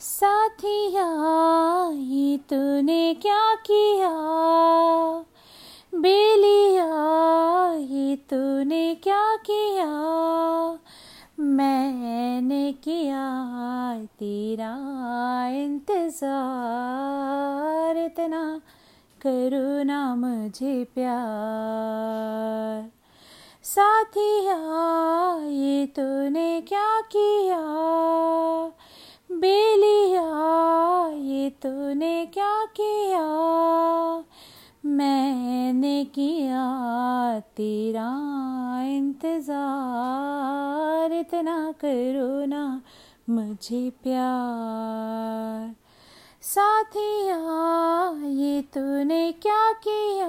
साथिया ये तूने क्या किया? बेलिया ये तूने क्या किया? मैंने किया तेरा इंतज़ार, इतना करो ना मुझे प्यार। साथिया तूने क्या किया? मैंने किया तेरा इंतज़ार। इतना करो ना मुझे प्यार। साथिया ये तूने क्या किया?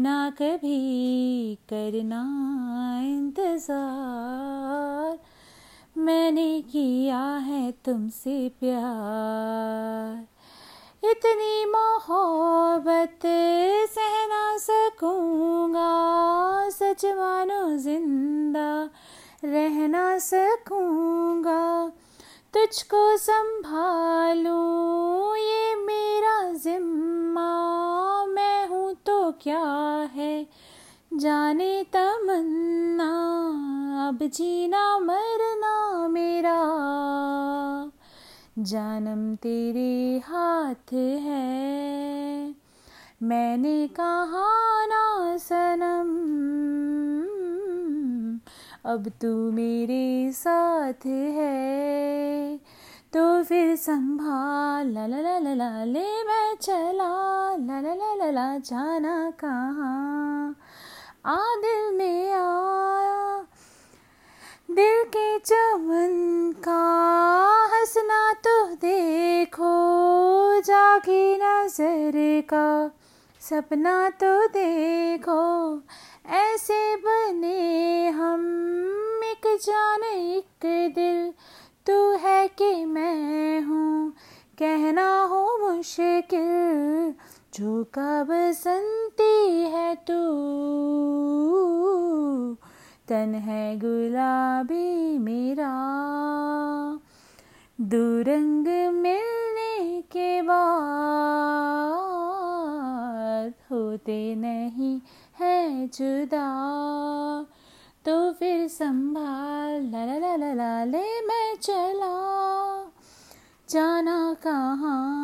ना कभी करना इंतज़ार। मैंने किया है तुमसे प्यार। इतनी मोहब्बत सहना सकूँगा, सच मानो ज़िंदा रहना सकूँगा। तुझको संभालूं, ये मेरा जाने तमन्ना, अब जीना मरना मेरा। जानम तेरे हाथ है, मैंने कहा ना सनम। अब तू मेरे साथ है तो फिर संभाल। ला ला ला ला ला मैं चला। ला ला ला ला, जाना कहाँ? आ दिल में आया। दिल के चमन का हंसना तो देखो, जागी नज़र का सपना तो देखो। ऐसे बने हम एक जान, एक दिल। तू है कि मैं हूँ, कहना हो मुश्किल। जो का बसंती है तू? तन है गुलाबी मेरा। दो रंग मिलने के बाद होते नहीं है जुदा। तो फिर संभाल ला ला ला ला ले मैं चला। जाना कहाँ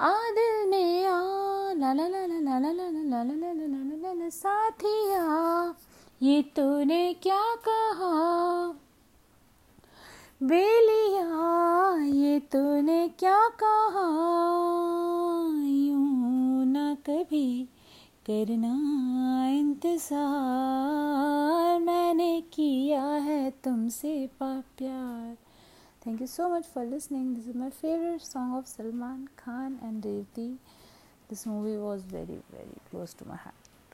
आ दिल में आ साथिया ये तूने क्या कहा बेलिया ये तूने क्या कहा यूँ ना कभी करना इंतज़ार मैंने किया है तुमसे प्यार thank you so much for listening this is my favourite song of Salman Khan and Revathi This movie was very, very close to my heart.